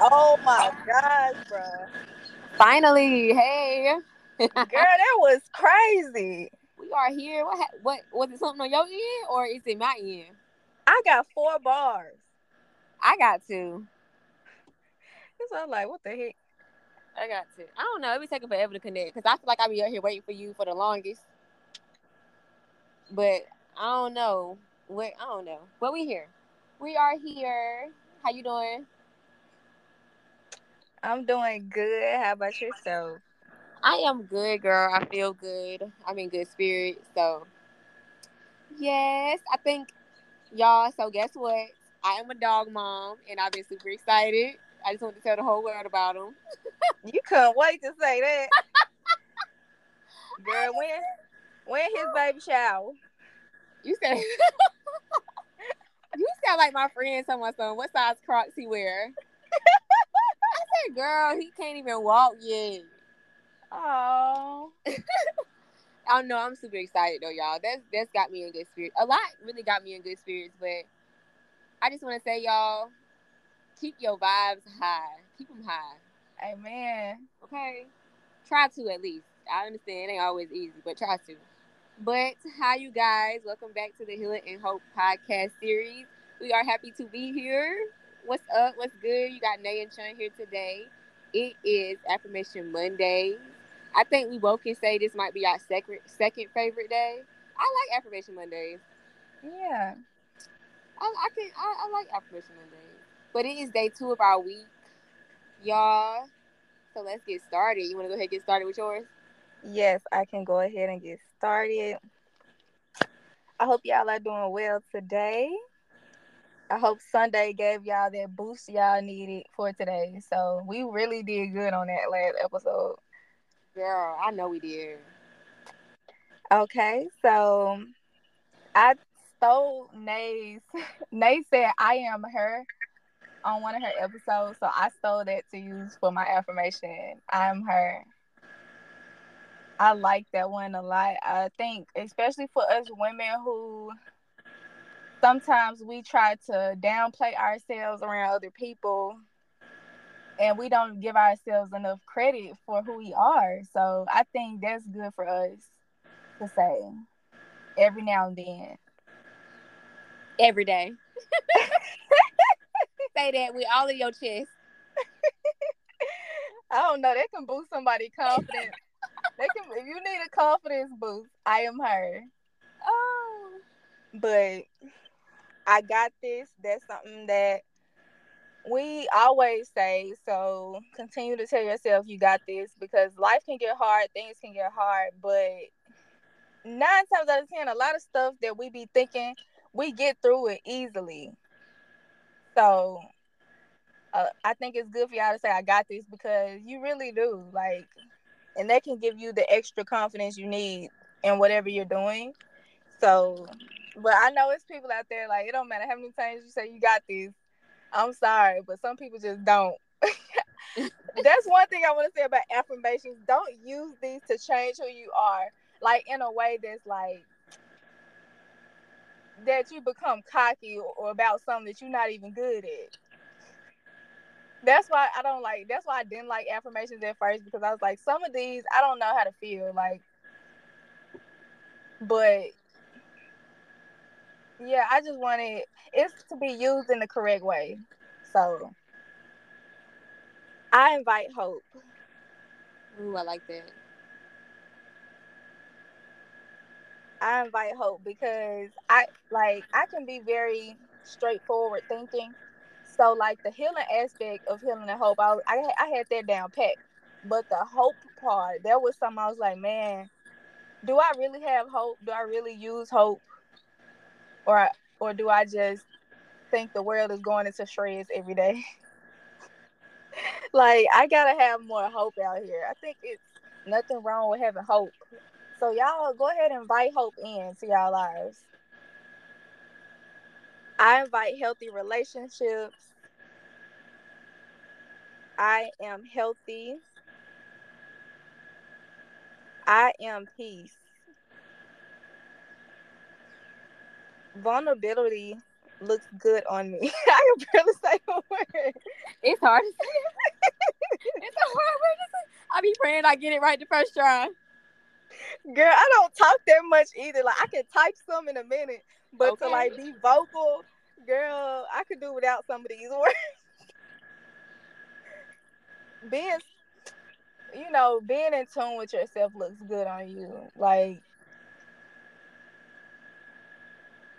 Oh my gosh, bro. Finally, hey. Girl, that was crazy. We are here. What ha- what was it something on your end or is it my end? I got four bars. I got two. So I'm like, what the heck? I got two. I don't know. It be taking forever to connect because I feel like I be out here waiting for you for the longest. But I don't know. What I don't know. But we here. We are here. How you doing? I'm doing good. How about yourself? I am good, girl. I feel good. I'm in good spirit. So, yes, I think y'all. So, guess what? I am a dog mom, and I've been super excited. I just want to tell the whole world about him. You couldn't wait to say that. Girl, when when his baby shower? You said you sound like my friend. Someone, son, what size Crocs he wear? Girl, he can't even walk yet. Oh, I don't know. I'm super excited though, y'all. That's that's got me in good spirits. A lot really got me in good spirits, but I just want to say, y'all, keep your vibes high. Keep them high. amen. Okay, try to at least. I understand it ain't always easy, but try to. But hi, you guys. Welcome back to the Healing and Hope podcast series. We are happy to be here. What's up? What's good? You got Nay and Chun here today. It is Affirmation Monday. I think we both can say this might be our second second favorite day. I like Affirmation Mondays. Yeah. I, I can I, I like Affirmation Mondays. But it is day two of our week, y'all. So let's get started. You want to go ahead and get started with yours? Yes, I can go ahead and get started. I hope y'all are doing well today. I hope Sunday gave y'all that boost y'all needed for today. So we really did good on that last episode. Girl, I know we did. Okay, so I stole Nay's. Nay said I am her on one of her episodes, so I stole that to use for my affirmation. I'm her. I like that one a lot. I think, especially for us women who sometimes we try to downplay ourselves around other people and we don't give ourselves enough credit for who we are. So I think that's good for us to say every now and then. Every day. Say that with all of your chest. I don't know. That can boost somebody's confidence. they can if you need a confidence boost, I am her. Oh. But I got this. That's something that we always say. So continue to tell yourself you got this because life can get hard, things can get hard, but nine times out of ten, a lot of stuff that we be thinking, we get through it easily. So uh, I think it's good for y'all to say I got this because you really do. Like, and that can give you the extra confidence you need in whatever you're doing. So, but I know it's people out there like it don't matter how many times you say you got this. I'm sorry, but some people just don't. That's one thing I want to say about affirmations. Don't use these to change who you are, like in a way that's like that you become cocky or, about something that you're not even good at. That's why I don't like. That's why I didn't like affirmations at first because I was like, some of these I don't know how to feel like. But yeah, I just wanted it's to be used in the correct way. So I invite hope. Ooh, I like that. I invite hope because I like I can be very straightforward thinking. So like the healing aspect of healing and hope, I I I had that down pat. But the hope part, there was something I was like, man, do I really have hope? Do I really use hope, or or do I just think the world is going into shreds every day? like I gotta have more hope out here. I think it's nothing wrong with having hope. So y'all go ahead and invite hope in to y'all lives. I invite healthy relationships. I am healthy. I am peace. Vulnerability looks good on me. I can barely say a word. It's hard to say. it's a hard word to say. I be praying I get it right the first try. Girl, I don't talk that much either. Like I can type some in a minute, but Okay. to like be vocal, girl, I could do without some of these words. being, you know, being in tune with yourself looks good on you. Like,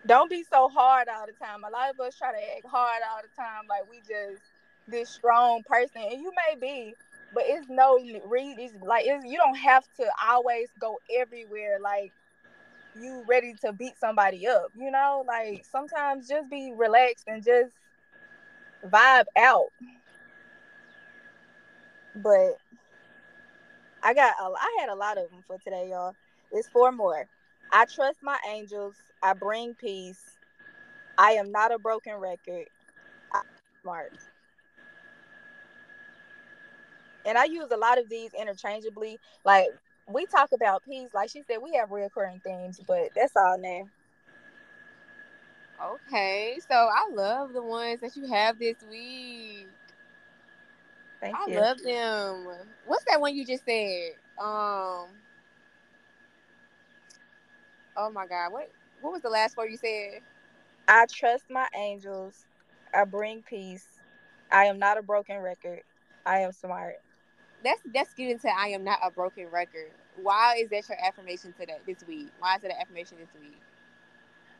don't be so hard all the time. A lot of us try to act hard all the time, like we just this strong person, and you may be, but it's no. It's like it's, you don't have to always go everywhere. Like you ready to beat somebody up, you know? Like sometimes just be relaxed and just vibe out. But I got a, I had a lot of them for today, y'all. It's four more. I trust my angels. I bring peace. I am not a broken record. I'm smart. And I use a lot of these interchangeably. Like we talk about peace, like she said, we have reoccurring themes, but that's all now. Okay, so I love the ones that you have this week. Thank I you. love them. What's that one you just said? Um. Oh my God! What What was the last word you said? I trust my angels. I bring peace. I am not a broken record. I am smart. That's that's getting to I am not a broken record. Why is that your affirmation today this week? Why is it an affirmation this week?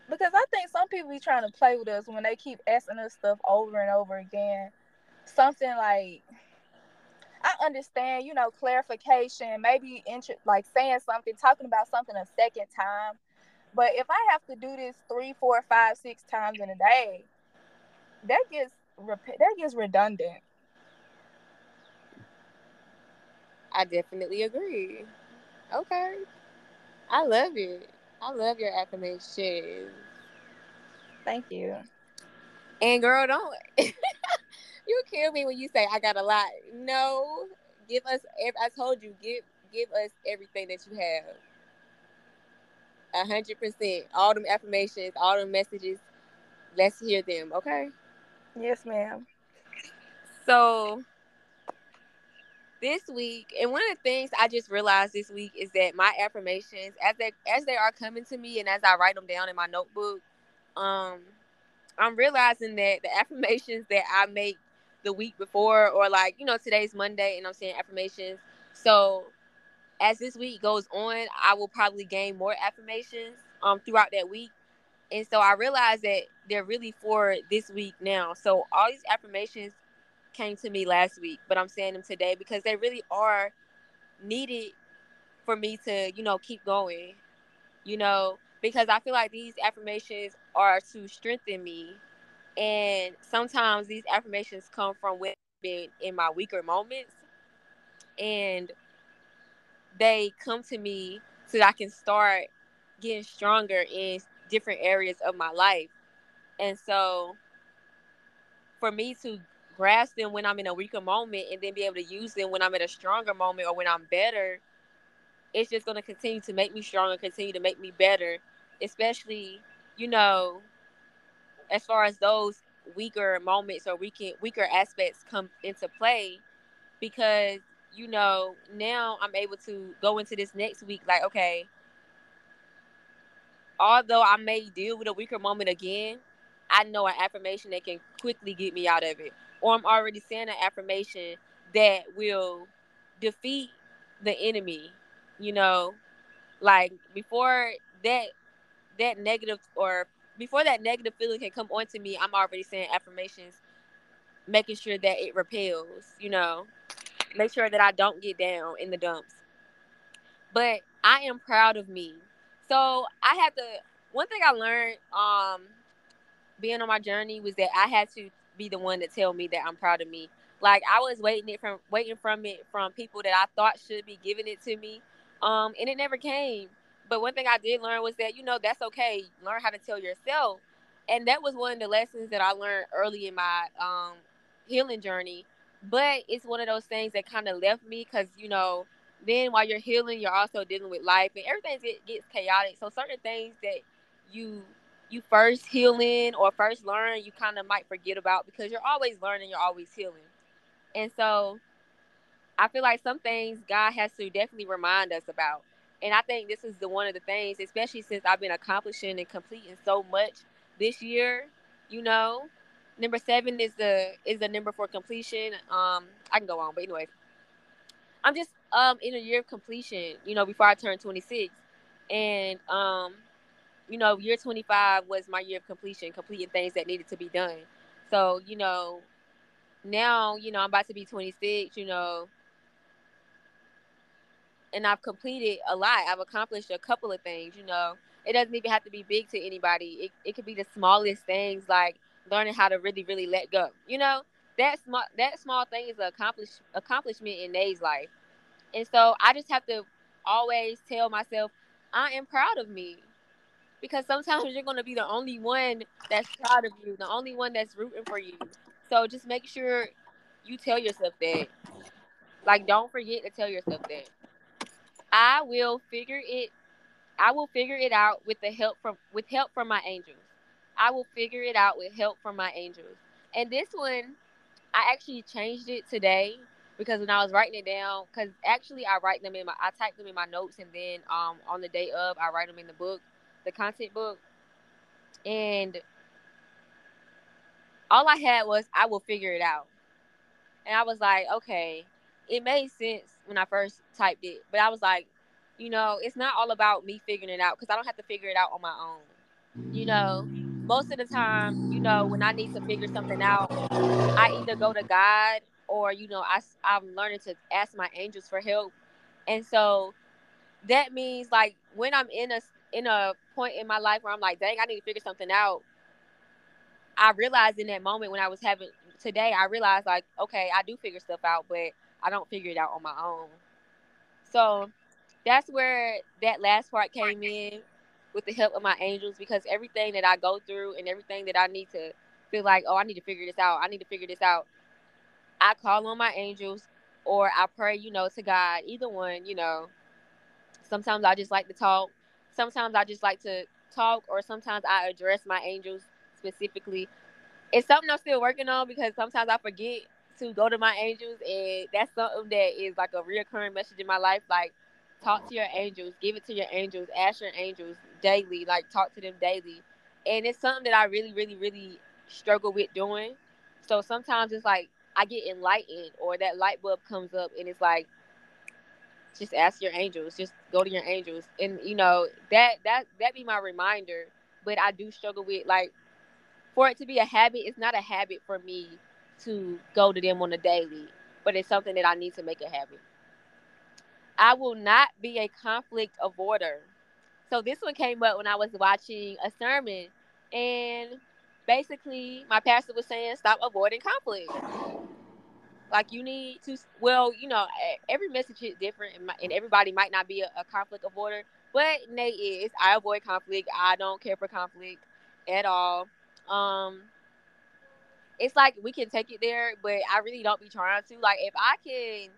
Because I think some people be trying to play with us when they keep asking us stuff over and over again. Something like I understand, you know, clarification, maybe inter- like saying something, talking about something a second time. But if I have to do this three, four, five, six times in a day, that gets rep- that gets redundant. I definitely agree. Okay, I love it. I love your affirmation. Thank you. And girl, don't you kill me when you say I got a lot. No, give us. I told you, give give us everything that you have. A hundred percent. All them affirmations, all them messages. Let's hear them. Okay. Yes, ma'am. So this week, and one of the things I just realized this week is that my affirmations, as they as they are coming to me, and as I write them down in my notebook, um, I'm realizing that the affirmations that I make the week before, or like you know today's Monday, and I'm saying affirmations. So as this week goes on, I will probably gain more affirmations um throughout that week. And so I realized that they're really for this week now. So all these affirmations came to me last week, but I'm saying them today because they really are needed for me to, you know, keep going. You know, because I feel like these affirmations are to strengthen me. And sometimes these affirmations come from been in my weaker moments. And they come to me so that I can start getting stronger in different areas of my life. And so for me to grasp them when I'm in a weaker moment and then be able to use them when I'm in a stronger moment or when I'm better, it's just going to continue to make me stronger, continue to make me better, especially, you know, as far as those weaker moments or weaker, weaker aspects come into play because, you know, now I'm able to go into this next week like, okay, although I may deal with a weaker moment again, I know an affirmation that can quickly get me out of it. Or I'm already saying an affirmation that will defeat the enemy, you know, like before that that negative or before that negative feeling can come onto me, I'm already saying affirmations, making sure that it repels, you know, make sure that I don't get down in the dumps. But I am proud of me. So I had to one thing I learned um being on my journey was that I had to be the one to tell me that I'm proud of me. Like I was waiting it from waiting from it from people that I thought should be giving it to me. Um and it never came. But one thing I did learn was that, you know, that's okay. Learn how to tell yourself. And that was one of the lessons that I learned early in my um healing journey. But it's one of those things that kind of left me because, you know, then while you're healing, you're also dealing with life and everything get, gets chaotic. So certain things that you you first heal in or first learn, you kind of might forget about because you're always learning, you're always healing. And so I feel like some things God has to definitely remind us about. And I think this is the one of the things, especially since I've been accomplishing and completing so much this year, you know. Number seven is the is the number for completion. Um, I can go on, but anyway, I'm just um in a year of completion, you know, before I turn 26, and um, you know, year 25 was my year of completion, completing things that needed to be done. So you know, now you know I'm about to be 26, you know, and I've completed a lot. I've accomplished a couple of things, you know. It doesn't even have to be big to anybody. It, it could be the smallest things like learning how to really, really let go. You know, that small that small thing is an accomplish accomplishment in Nay's life. And so I just have to always tell myself, I am proud of me. Because sometimes you're gonna be the only one that's proud of you, the only one that's rooting for you. So just make sure you tell yourself that. Like don't forget to tell yourself that. I will figure it I will figure it out with the help from with help from my angels. I will figure it out with help from my angels. And this one I actually changed it today because when I was writing it down, because actually I write them in my I type them in my notes and then um on the day of I write them in the book, the content book. And all I had was I will figure it out. And I was like, okay, it made sense when I first typed it, but I was like, you know, it's not all about me figuring it out because I don't have to figure it out on my own. You know, most of the time, you know, when I need to figure something out, I either go to God or, you know, I, I'm learning to ask my angels for help. And so that means like when I'm in a in a point in my life where I'm like, dang, I need to figure something out. I realized in that moment when I was having today, I realized like, okay, I do figure stuff out, but I don't figure it out on my own. So that's where that last part came in with the help of my angels because everything that I go through and everything that I need to feel like, oh, I need to figure this out. I need to figure this out. I call on my angels or I pray, you know, to God. Either one, you know. Sometimes I just like to talk. Sometimes I just like to talk or sometimes I address my angels specifically. It's something I'm still working on because sometimes I forget to go to my angels, and that's something that is like a reoccurring message in my life. Like, talk to your angels, give it to your angels, ask your angels daily, like talk to them daily. And it's something that I really, really, really struggle with doing. So sometimes it's like I get enlightened, or that light bulb comes up, and it's like, just ask your angels, just go to your angels, and you know that that that be my reminder. But I do struggle with like for it to be a habit. It's not a habit for me to go to them on a daily, but it's something that I need to make a habit. I will not be a conflict avoider. So this one came up when I was watching a sermon, and basically my pastor was saying stop avoiding conflict. Like you need to, well, you know, every message is different, and, everybody might not be a, a conflict avoider, but Nay is. I avoid conflict. I don't care for conflict at all. Um, it's like we can take it there, but I really don't be trying to. Like if I can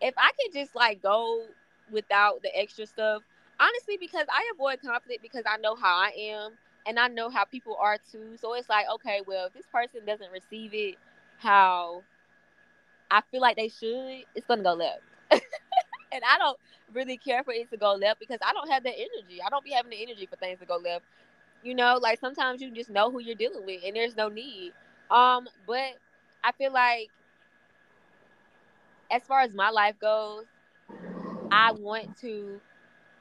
if I can just like go without the extra stuff, honestly, because I avoid conflict because I know how I am and I know how people are too. So it's like, okay, well, if this person doesn't receive it how I feel like they should, it's gonna go left. and I don't really care for it to go left because I don't have that energy. I don't be having the energy for things to go left. You know, like sometimes you just know who you're dealing with and there's no need. Um, but I feel like as far as my life goes, I want to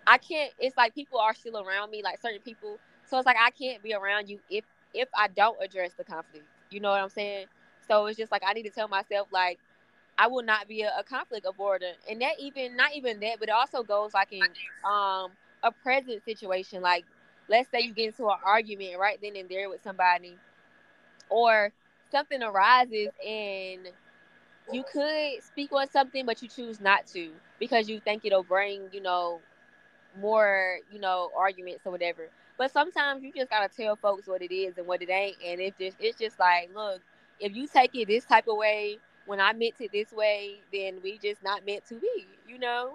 I can't it's like people are still around me, like certain people. So it's like I can't be around you if if I don't address the conflict. You know what I'm saying? So it's just like I need to tell myself like I will not be a, a conflict avoider. And that even not even that, but it also goes like in um a present situation. Like let's say you get into an argument right then and there with somebody or something arises and you could speak on something but you choose not to because you think it'll bring you know more you know arguments or whatever. But sometimes you just gotta tell folks what it is and what it ain't. And if just it's just like look if you take it this type of way when i meant it this way then we just not meant to be you know?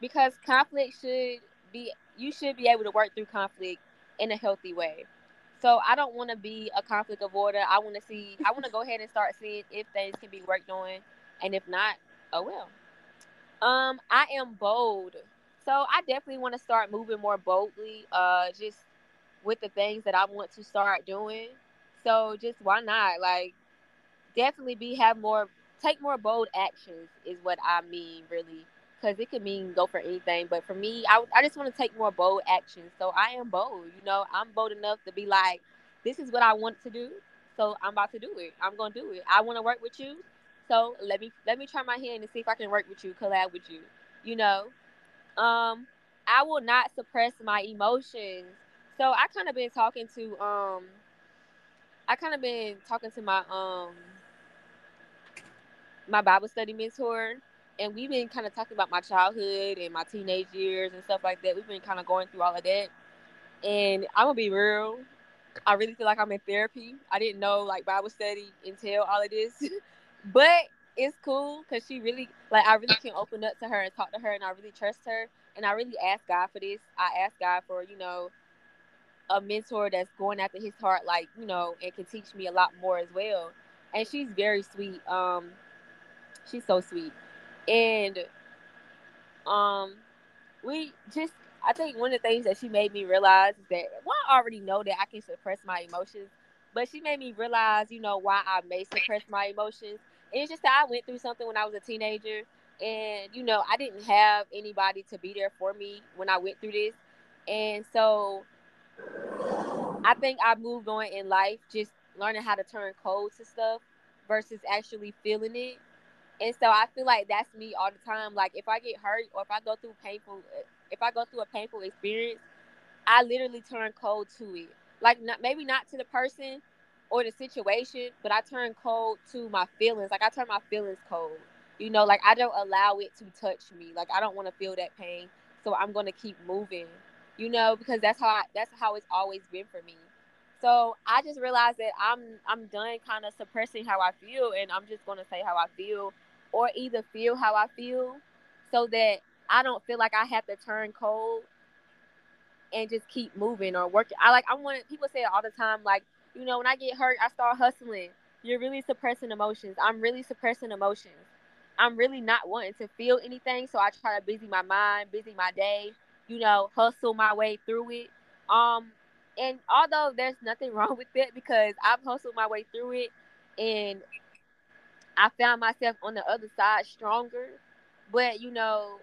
Because conflict should be you should be able to work through conflict in a healthy way So I don't want to be a conflict avoider. I want to see. I want to go ahead and start seeing if things can be worked on, and if not, oh well. Um, I am bold, so I definitely want to start moving more boldly. Uh, just with the things that I want to start doing. So just why not? Like, definitely be have more, take more bold actions is what I mean really because it could mean go for anything. But for me, I, I just want to take more bold actions. So I am bold. You know, I'm bold enough to be like, this is what I want to do. So I'm about to do it. I'm gonna do it. I want to work with you. So let me let me try my hand and see if I can work with you, collab with you. You know, um, I will not suppress my emotions. So I kind of been talking to um, I kind of been talking to my um, my Bible study mentor and we've been kind of talking about my childhood and my teenage years and stuff like that. We've been kind of going through all of that. And I'm gonna be real. I really feel like I'm in therapy. I didn't know like Bible study entail all of this, but it's cool because she really like I really can open up to her and talk to her, and I really trust her. And I really ask God for this. I ask God for you know a mentor that's going after His heart, like you know, and can teach me a lot more as well. And she's very sweet. Um, she's so sweet and um we just I think one of the things that she made me realize is that well, I already know that I can suppress my emotions, but she made me realize, you know, why I may suppress my emotions. And it's just that I went through something when I was a teenager, and you know, I didn't have anybody to be there for me when I went through this, and so I think I moved on in life, just learning how to turn cold to stuff versus actually feeling it and so I feel like that's me all the time. Like if I get hurt or if I go through painful, if I go through a painful experience, I literally turn cold to it. Like not maybe not to the person or the situation, but I turn cold to my feelings. Like I turn my feelings cold. You know, like I don't allow it to touch me. Like I don't want to feel that pain, so I'm gonna keep moving. You know, because that's how I, that's how it's always been for me. So I just realized that I'm I'm done kind of suppressing how I feel, and I'm just gonna say how I feel or either feel how I feel so that I don't feel like I have to turn cold and just keep moving or working. I like I want people say it all the time, like, you know, when I get hurt, I start hustling. You're really suppressing emotions. I'm really suppressing emotions. I'm really not wanting to feel anything, so I try to busy my mind, busy my day, you know, hustle my way through it. Um, and although there's nothing wrong with it because I've hustled my way through it, and I found myself on the other side stronger. But you know,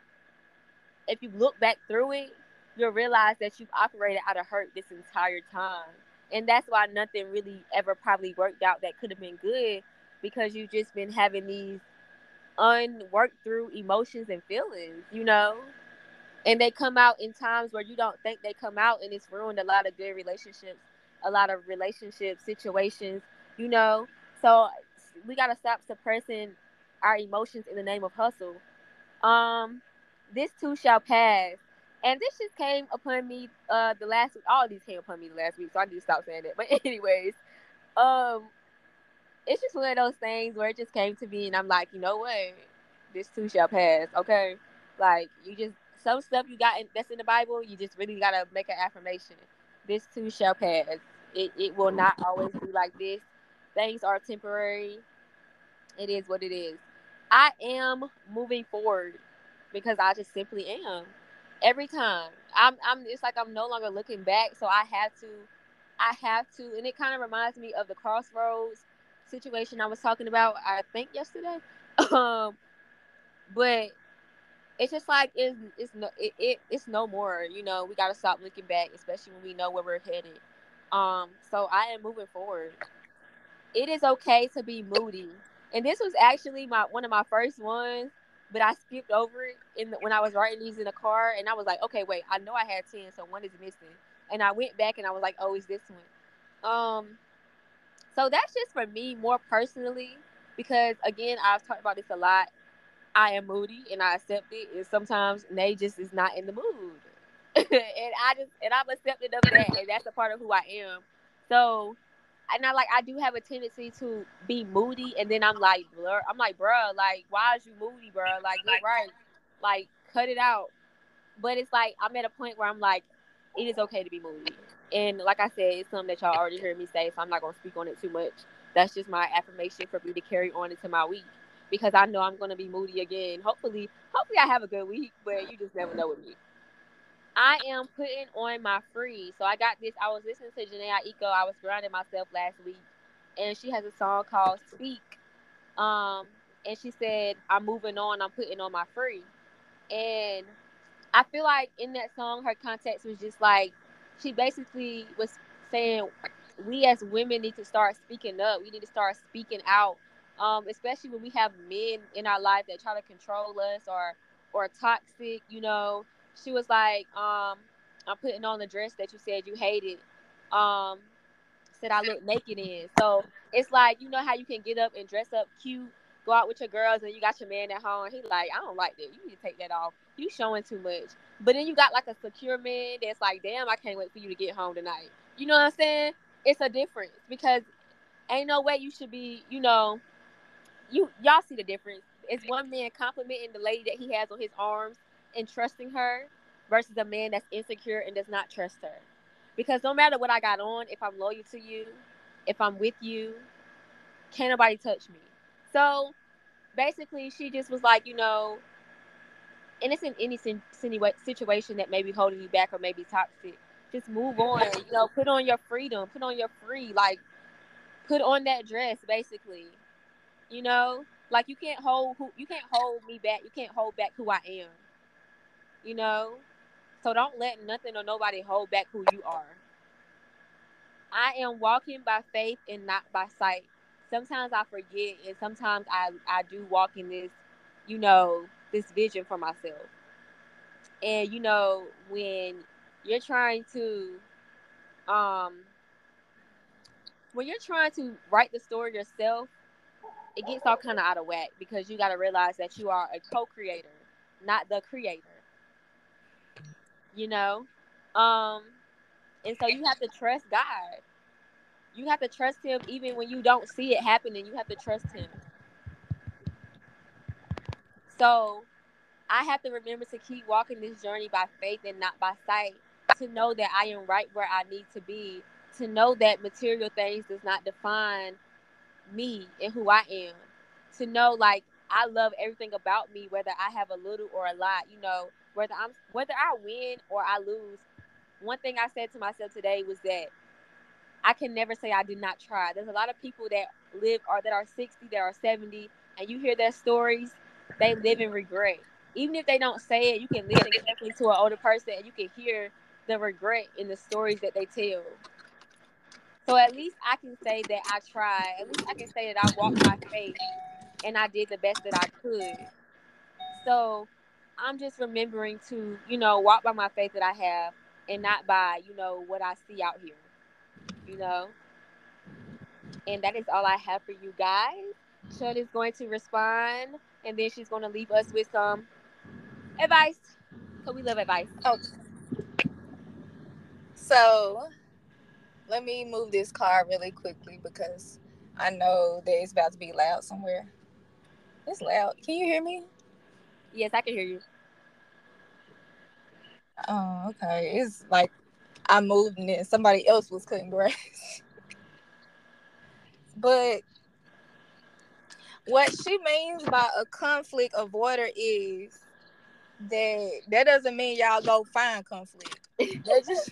if you look back through it, you'll realize that you've operated out of hurt this entire time. And that's why nothing really ever probably worked out that could have been good because you've just been having these unworked through emotions and feelings, you know? And they come out in times where you don't think they come out, and it's ruined a lot of good relationships, a lot of relationship situations, you know? So we gotta stop suppressing our emotions in the name of hustle. Um, this too shall pass. And this just came upon me uh the last week. All these came upon me the last week, so I need to stop saying that. But anyways, um, it's just one of those things where it just came to me, and I'm like, you know what, this too shall pass. Okay, like you just some stuff you got in, that's in the Bible, you just really gotta make an affirmation. This too shall pass. It it will not always be like this. Things are temporary it is what it is. I am moving forward because I just simply am. Every time I'm, I'm. It's like I'm no longer looking back, so I have to. I have to, and it kind of reminds me of the crossroads situation I was talking about. I think yesterday, um, but it's just like it's it's no it, it it's no more. You know, we got to stop looking back, especially when we know where we're headed. Um, so I am moving forward. It is okay to be moody and this was actually my one of my first ones, but I skipped over it in the, when I was writing these in the car, and I was like, okay, wait, I know I had ten, so one is missing. And I went back and I was like, oh, it's this one. Um, so that's just for me more personally, because again, I've talked about this a lot. I am moody and I accept it, and sometimes Nay just is not in the mood, and I just and I'm accepting of that, and that's a part of who I am. So and I like I do have a tendency to be moody, and then I'm like, blur. I'm like, bro, like, why is you moody, bro? Like, you're right, like, cut it out. But it's like I'm at a point where I'm like, it is okay to be moody. And like I said, it's something that y'all already heard me say, so I'm not gonna speak on it too much. That's just my affirmation for me to carry on into my week because I know I'm gonna be moody again. Hopefully, hopefully I have a good week, but you just never know with me. I am putting on my free. So I got this. I was listening to Jhené Aiko. I was grounding myself last week, and she has a song called "Speak." Um, and she said, "I'm moving on. I'm putting on my free." And I feel like in that song, her context was just like she basically was saying, "We as women need to start speaking up. We need to start speaking out." Um, especially when we have men in our life that try to control us or or toxic, you know, she was like, um, I'm putting on the dress that you said you hated. Um, said I look naked in. So it's like, you know how you can get up and dress up cute, go out with your girls, and you got your man at home. He like, I don't like that. You need to take that off. You showing too much. But then you got like a secure man that's like, damn, I can't wait for you to get home tonight. You know what I'm saying? It's a difference because ain't no way you should be, you know, you y'all see the difference. It's one man complimenting the lady that he has on his arms and trusting her versus a man that's insecure and does not trust her. Because no matter what I got on, if I'm loyal to you, if I'm with you, can't nobody touch me. So basically, she just was like, you know, and it's in any situation that may be holding you back or maybe toxic. Just move on. You know, put on your freedom, put on your free, like put on that dress, basically. You know, like you can't hold who you can't hold me back. You can't hold back who I am you know? So don't let nothing or nobody hold back who you are. I am walking by faith and not by sight. Sometimes I forget, and sometimes I, I do walk in this, you know, this vision for myself. And, you know, when you're trying to, um, when you're trying to write the story yourself, it gets all kind of out of whack because you got to realize that you are a co-creator, not the creator you know? Um and so you have to trust god. You have to trust him even when you don't see it happening. You have to trust him. So i have to remember to keep walking this journey by faith and not by sight to know that i am right where i need to be to know that material things does not define me and who i am to know like i love everything about me whether i have a little or a lot you know whether I'm whether I win or I lose, one thing I said to myself today was that I can never say I did not try. There's a lot of people that live or that are 60, that are 70, and you hear their stories, they live in regret. Even if they don't say it, you can listen to an older person and you can hear the regret in the stories that they tell. So at least I can say that I tried. At least I can say that I walked my faith and I did the best that I could. So I'm just remembering to, you know, walk by my faith that I have and not by, you know, what I see out here. You know? And that is all I have for you guys. Sean is going to respond and then she's going to leave us with some advice. So we love advice. Okay. So let me move this car really quickly because I know that it's about to be loud somewhere. It's loud. Can you hear me? Yes, I can hear you. Oh, okay. It's like I moved and then somebody else was cutting grass. but what she means by a conflict avoider is that that doesn't mean y'all go find conflict. That just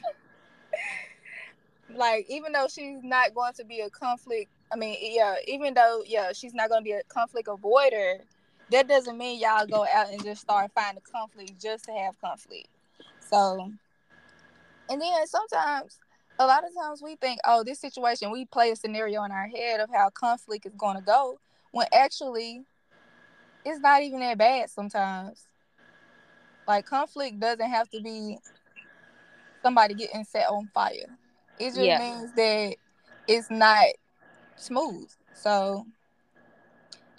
like even though she's not going to be a conflict, I mean, yeah, even though yeah, she's not going to be a conflict avoider, that doesn't mean y'all go out and just start finding conflict just to have conflict. So, and then sometimes, a lot of times we think, oh, this situation, we play a scenario in our head of how conflict is going to go, when actually, it's not even that bad sometimes. Like, conflict doesn't have to be somebody getting set on fire. It just yeah. means that it's not smooth. So,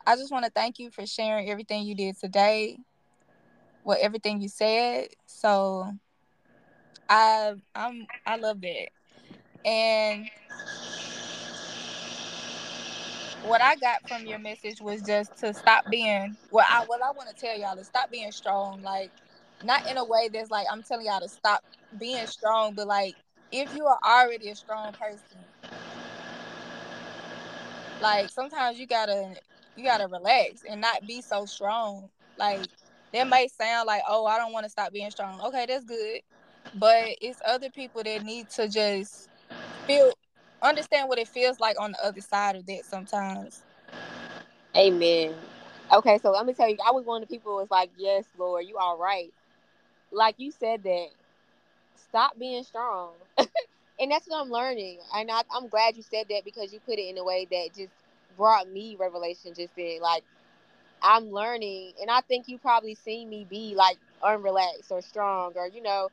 I just want to thank you for sharing everything you did today, with everything you said. So I I'm I love that. And what I got from your message was just to stop being well I what I want to tell y'all is stop being strong like not in a way that's like I'm telling y'all to stop being strong but like if you are already a strong person, like sometimes you gotta you gotta relax and not be so strong. Like that may sound like, oh, I don't want to stop being strong. Okay, that's good. But it's other people that need to just feel understand what it feels like on the other side of that sometimes. Amen. Okay, so let me tell you, I was one of the people who was like, Yes, Lord, you are right. Like you said that. Stop being strong. and that's what I'm learning. And I, I'm glad you said that because you put it in a way that just brought me revelation just then. Like I'm learning and I think you probably seen me be like unrelaxed or strong or, you know,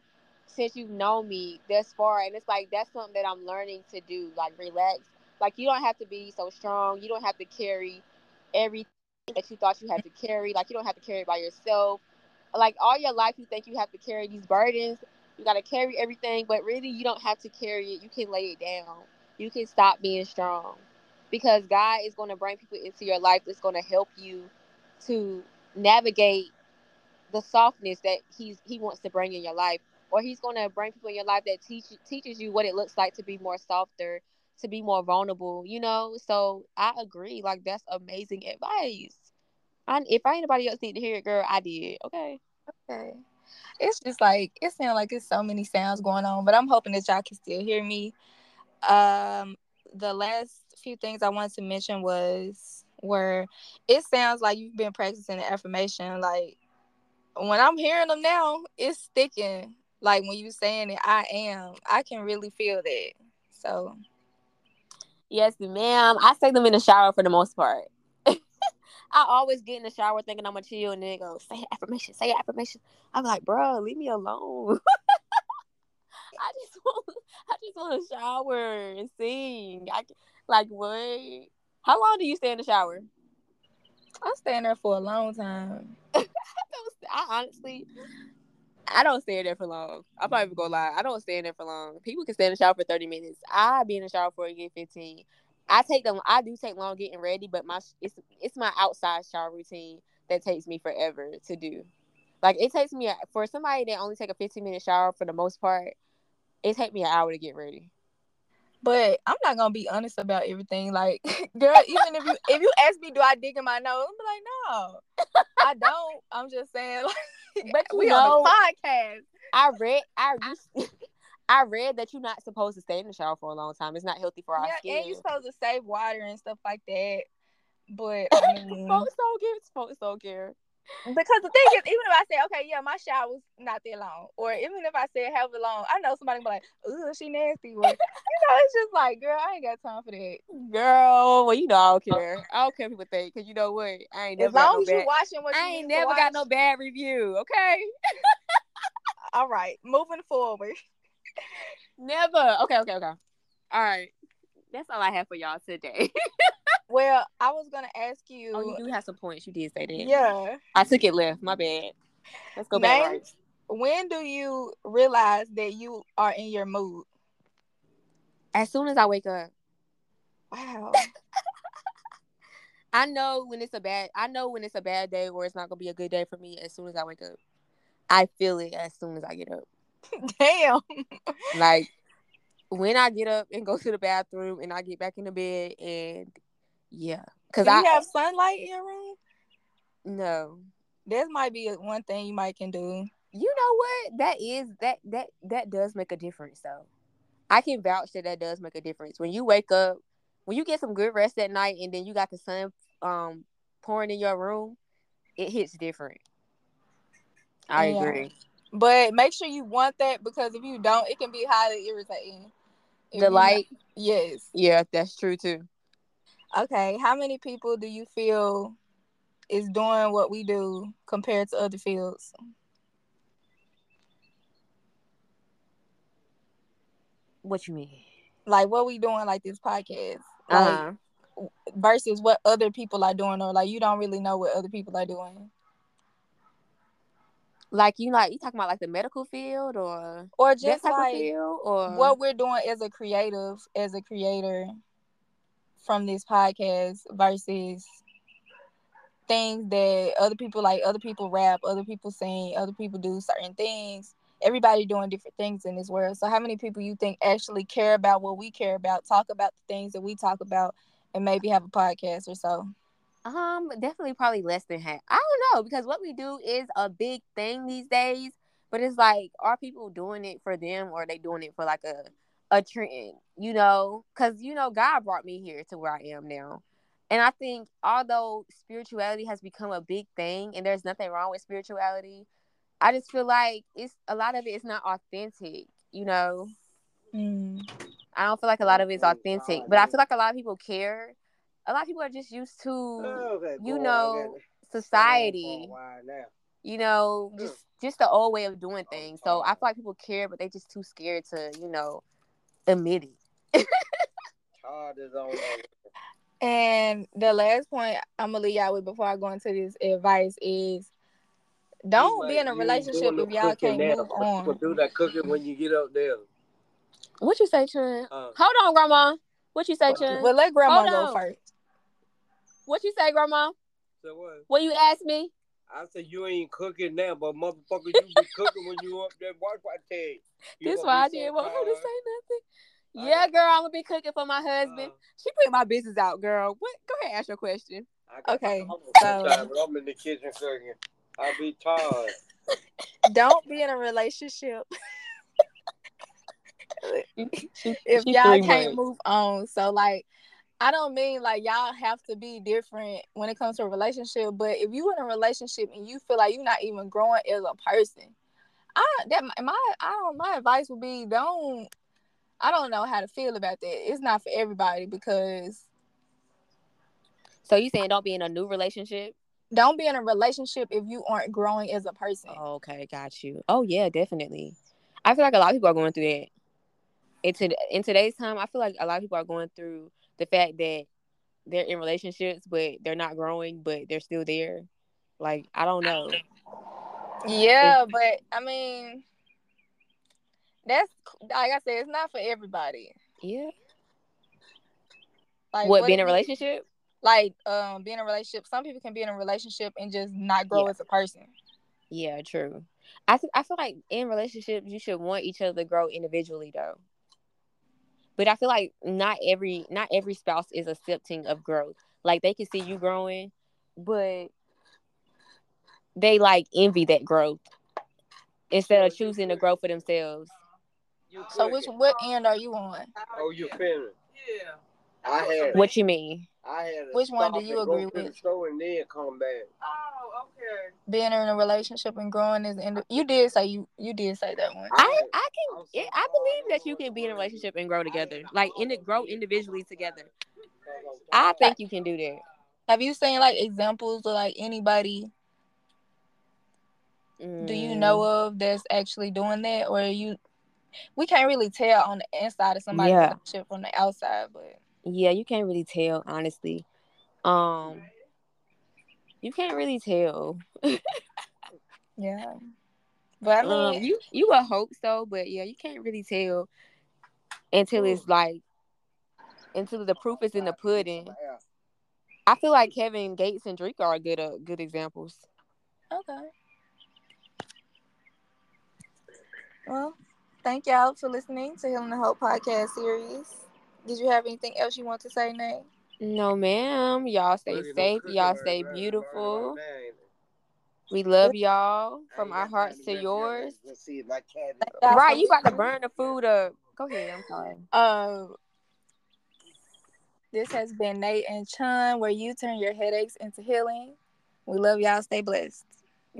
since you've known me this far. And it's like that's something that I'm learning to do, like relax. Like you don't have to be so strong. You don't have to carry everything that you thought you had to carry. Like you don't have to carry it by yourself. Like all your life you think you have to carry these burdens. You gotta carry everything, but really you don't have to carry it. You can lay it down. You can stop being strong. Because God is gonna bring people into your life that's gonna help you to navigate the softness that he's he wants to bring in your life. Or he's going to bring people in your life that teach teaches you what it looks like to be more softer to be more vulnerable you know? So i agree. Like that's amazing advice. I, if anybody else need to hear it girl i did. Okay. Okay. It's just like it sounds like it's so many sounds going on but i'm hoping that y'all can still hear me. Um the last few things i wanted to mention was where it sounds like you've been practicing the affirmation like when i'm hearing them now it's sticking. Like when you saying it i am. I can really feel that. So yes ma'am. I say them in the shower for the most part. I always get in the shower thinking I'm gonna chill, and then go say affirmation, say affirmation. I'm like, bro, leave me alone. I just want, I just want to shower and sing. I like what? How long do you stay in the shower? I'm staying there for a long time. I honestly, I don't stay in there for long. I'm not even gonna lie. I don't stay in there for long. People can stay in the shower for 30 minutes. I be in the shower for a good 15. I take them. I do take long getting ready, but my it's it's my outside shower routine that takes me forever to do. Like it takes me for somebody that only take a 15 minute shower for the most part. It take me an hour to get ready. But I'm not gonna be honest about everything. Like, girl, even if you if you ask me, do I dig in my nose? I'm like, no, I don't. I'm just saying, like, but we know, on a podcast. I read, I just, I read that you're not supposed to stay in the shower for a long time. It's not healthy for our yeah, skin. and you're supposed to save water and stuff like that. But I mean, folks don't give, folks don't care. Because the thing is, even if I say, okay, yeah, my shower was not that long, or even if I say however long, I know somebody be like, "Ooh, she nasty," or you know, it's just like, girl, I ain't got time for that. Girl, well, you know, I don't care. I don't care what people think, cause you know what, I ain't never. As long no as bad, you watching what I ain't never watch. got no bad review. Okay. All right, moving forward. never. Okay, okay, okay. All right. That's all I have for y'all today. Well, I was gonna ask oh, you. oh, you do have some points. You did say that. Yeah. I took it left. My bad. Let's go back right. When do you realize that you are in your mood? As soon as I wake up, Wow. I know when it's a bad. I know when it's a bad day or it's not gonna be a good day for me. As soon as I wake up, I feel it as soon as I get up. Damn. Like when I get up and go to the bathroom and I get back in the bed and yeah, because I have sunlight in your room? no. this might be one thing you might can do. You know what? That is that that that does make a difference though. I can vouch that that does make a difference. When you wake up, when you get some good rest at night, and then you got the sun um pouring in your room, it hits different. I Yeah. agree. But make sure you want that because if you don't, it can be highly irritating. If The light, not- yes. yeah, that's true too. Okay. How many people do you feel is doing what we do compared to other fields? What you mean? Like what we doing like this podcast. Like huh. versus what other people are doing or like you don't really know what other people are doing. Like you like you talking about like the medical field or Or just like field or what we're doing as a creative, as a creator from this podcast versus things that other people like other people rap, other people sing, other people do certain things. everybody doing different things in this world. So how many people you think actually care about what we care about, talk about the things that we talk about, and maybe have a podcast or so? Um, definitely probably less than half. I don't know because what we do is a big thing these days. But it's like, are people doing it for them or they doing it for like a a trend? You know, because you know God brought me here to where I am now. And I think although spirituality has become a big thing and there's nothing wrong with spirituality, I just feel like it's a lot of it is not authentic, you know. Mm. I don't feel like a lot of it is authentic, but I feel like a lot of people care. A lot of people are just used to, you know, society. You know, just just the old way of doing things. So I feel like people care, but they just too scared to, you know, admit it. and the last point I'm gonna leave y'all with before I go into this advice is don't like, be in a relationship if y'all can't now. move on. Do that cooking when you get up there. What you say, Chun? Uh, Hold on, Grandma. What you say, Chun? Well, let Grandma go first. What you say, Grandma? So what? What you ask me? I said you ain't cooking now, but motherfucker, you be cooking when you up there. Watch what I tell you. This why I didn't want her to say nothing. Yeah, girl, I'm gonna be cooking for my husband. Uh, she put my business out, girl. What? Go ahead, ask your question. Okay, so I'm in the kitchen cooking. I'll be tired. Don't be in a relationship if y'all can't move on. So like I don't mean like y'all have to be different when it comes to a relationship, but if you in a relationship and you feel like you're not even growing as a person, I that my I don't my advice would be don't I don't know how to feel about that. It's not for everybody because So you saying don't be in a new relationship? Don't be in a relationship if you aren't growing as a person. Oh, okay, got you. Oh yeah, definitely. I feel like a lot of people are going through that. In, to, in today's time, I feel like a lot of people are going through the fact that they're in relationships but they're not growing but they're still there. Like i don't know. Yeah it's, but i mean that's like i said it's not for everybody. Yeah. Like what, what being in a relationship? Like um being in a relationship some people can be in a relationship and just not grow yeah. as a person. Yeah true. I, th- I feel like in relationships you should want each other to grow individually though but I feel like not every not every spouse is accepting of growth. Like they can see you growing, but they like envy that growth instead of choosing to grow for themselves. So which what end are you on? Oh, you're feeling? Yeah. I had. What you mean? I had. Which one do you agree with? The store and then come back. Oh, okay. Being in a relationship and growing is in. You did say you you did say that one. I I can yeah, I believe that you can be in a relationship and grow together, like in it grow individually together. I think you can do that. Have you seen like examples of like anybody? Mm. Do you know mm. of that's actually doing that, or you? We can't really tell on the inside of somebody's yeah. relationship from the outside, but yeah, you can't really tell, honestly. Um, you can't really tell. yeah, but I mean, um, you you would hope so, but yeah, you can't really tell until it's like until the proof is in the pudding. I feel like Kevin Gates and Dreka are good uh, good examples. Okay. Well, thank y'all for listening to Healing the Hope podcast series. Did you have anything else you want to say, Nay? No, ma'am. Y'all stay safe. Y'all stay beautiful. We love y'all from our hearts to yours. Right, you got to burn the food up. Go ahead. I'm sorry. Um, this has been Nay and Chun, where you turn your headaches into healing. We love y'all. Stay blessed.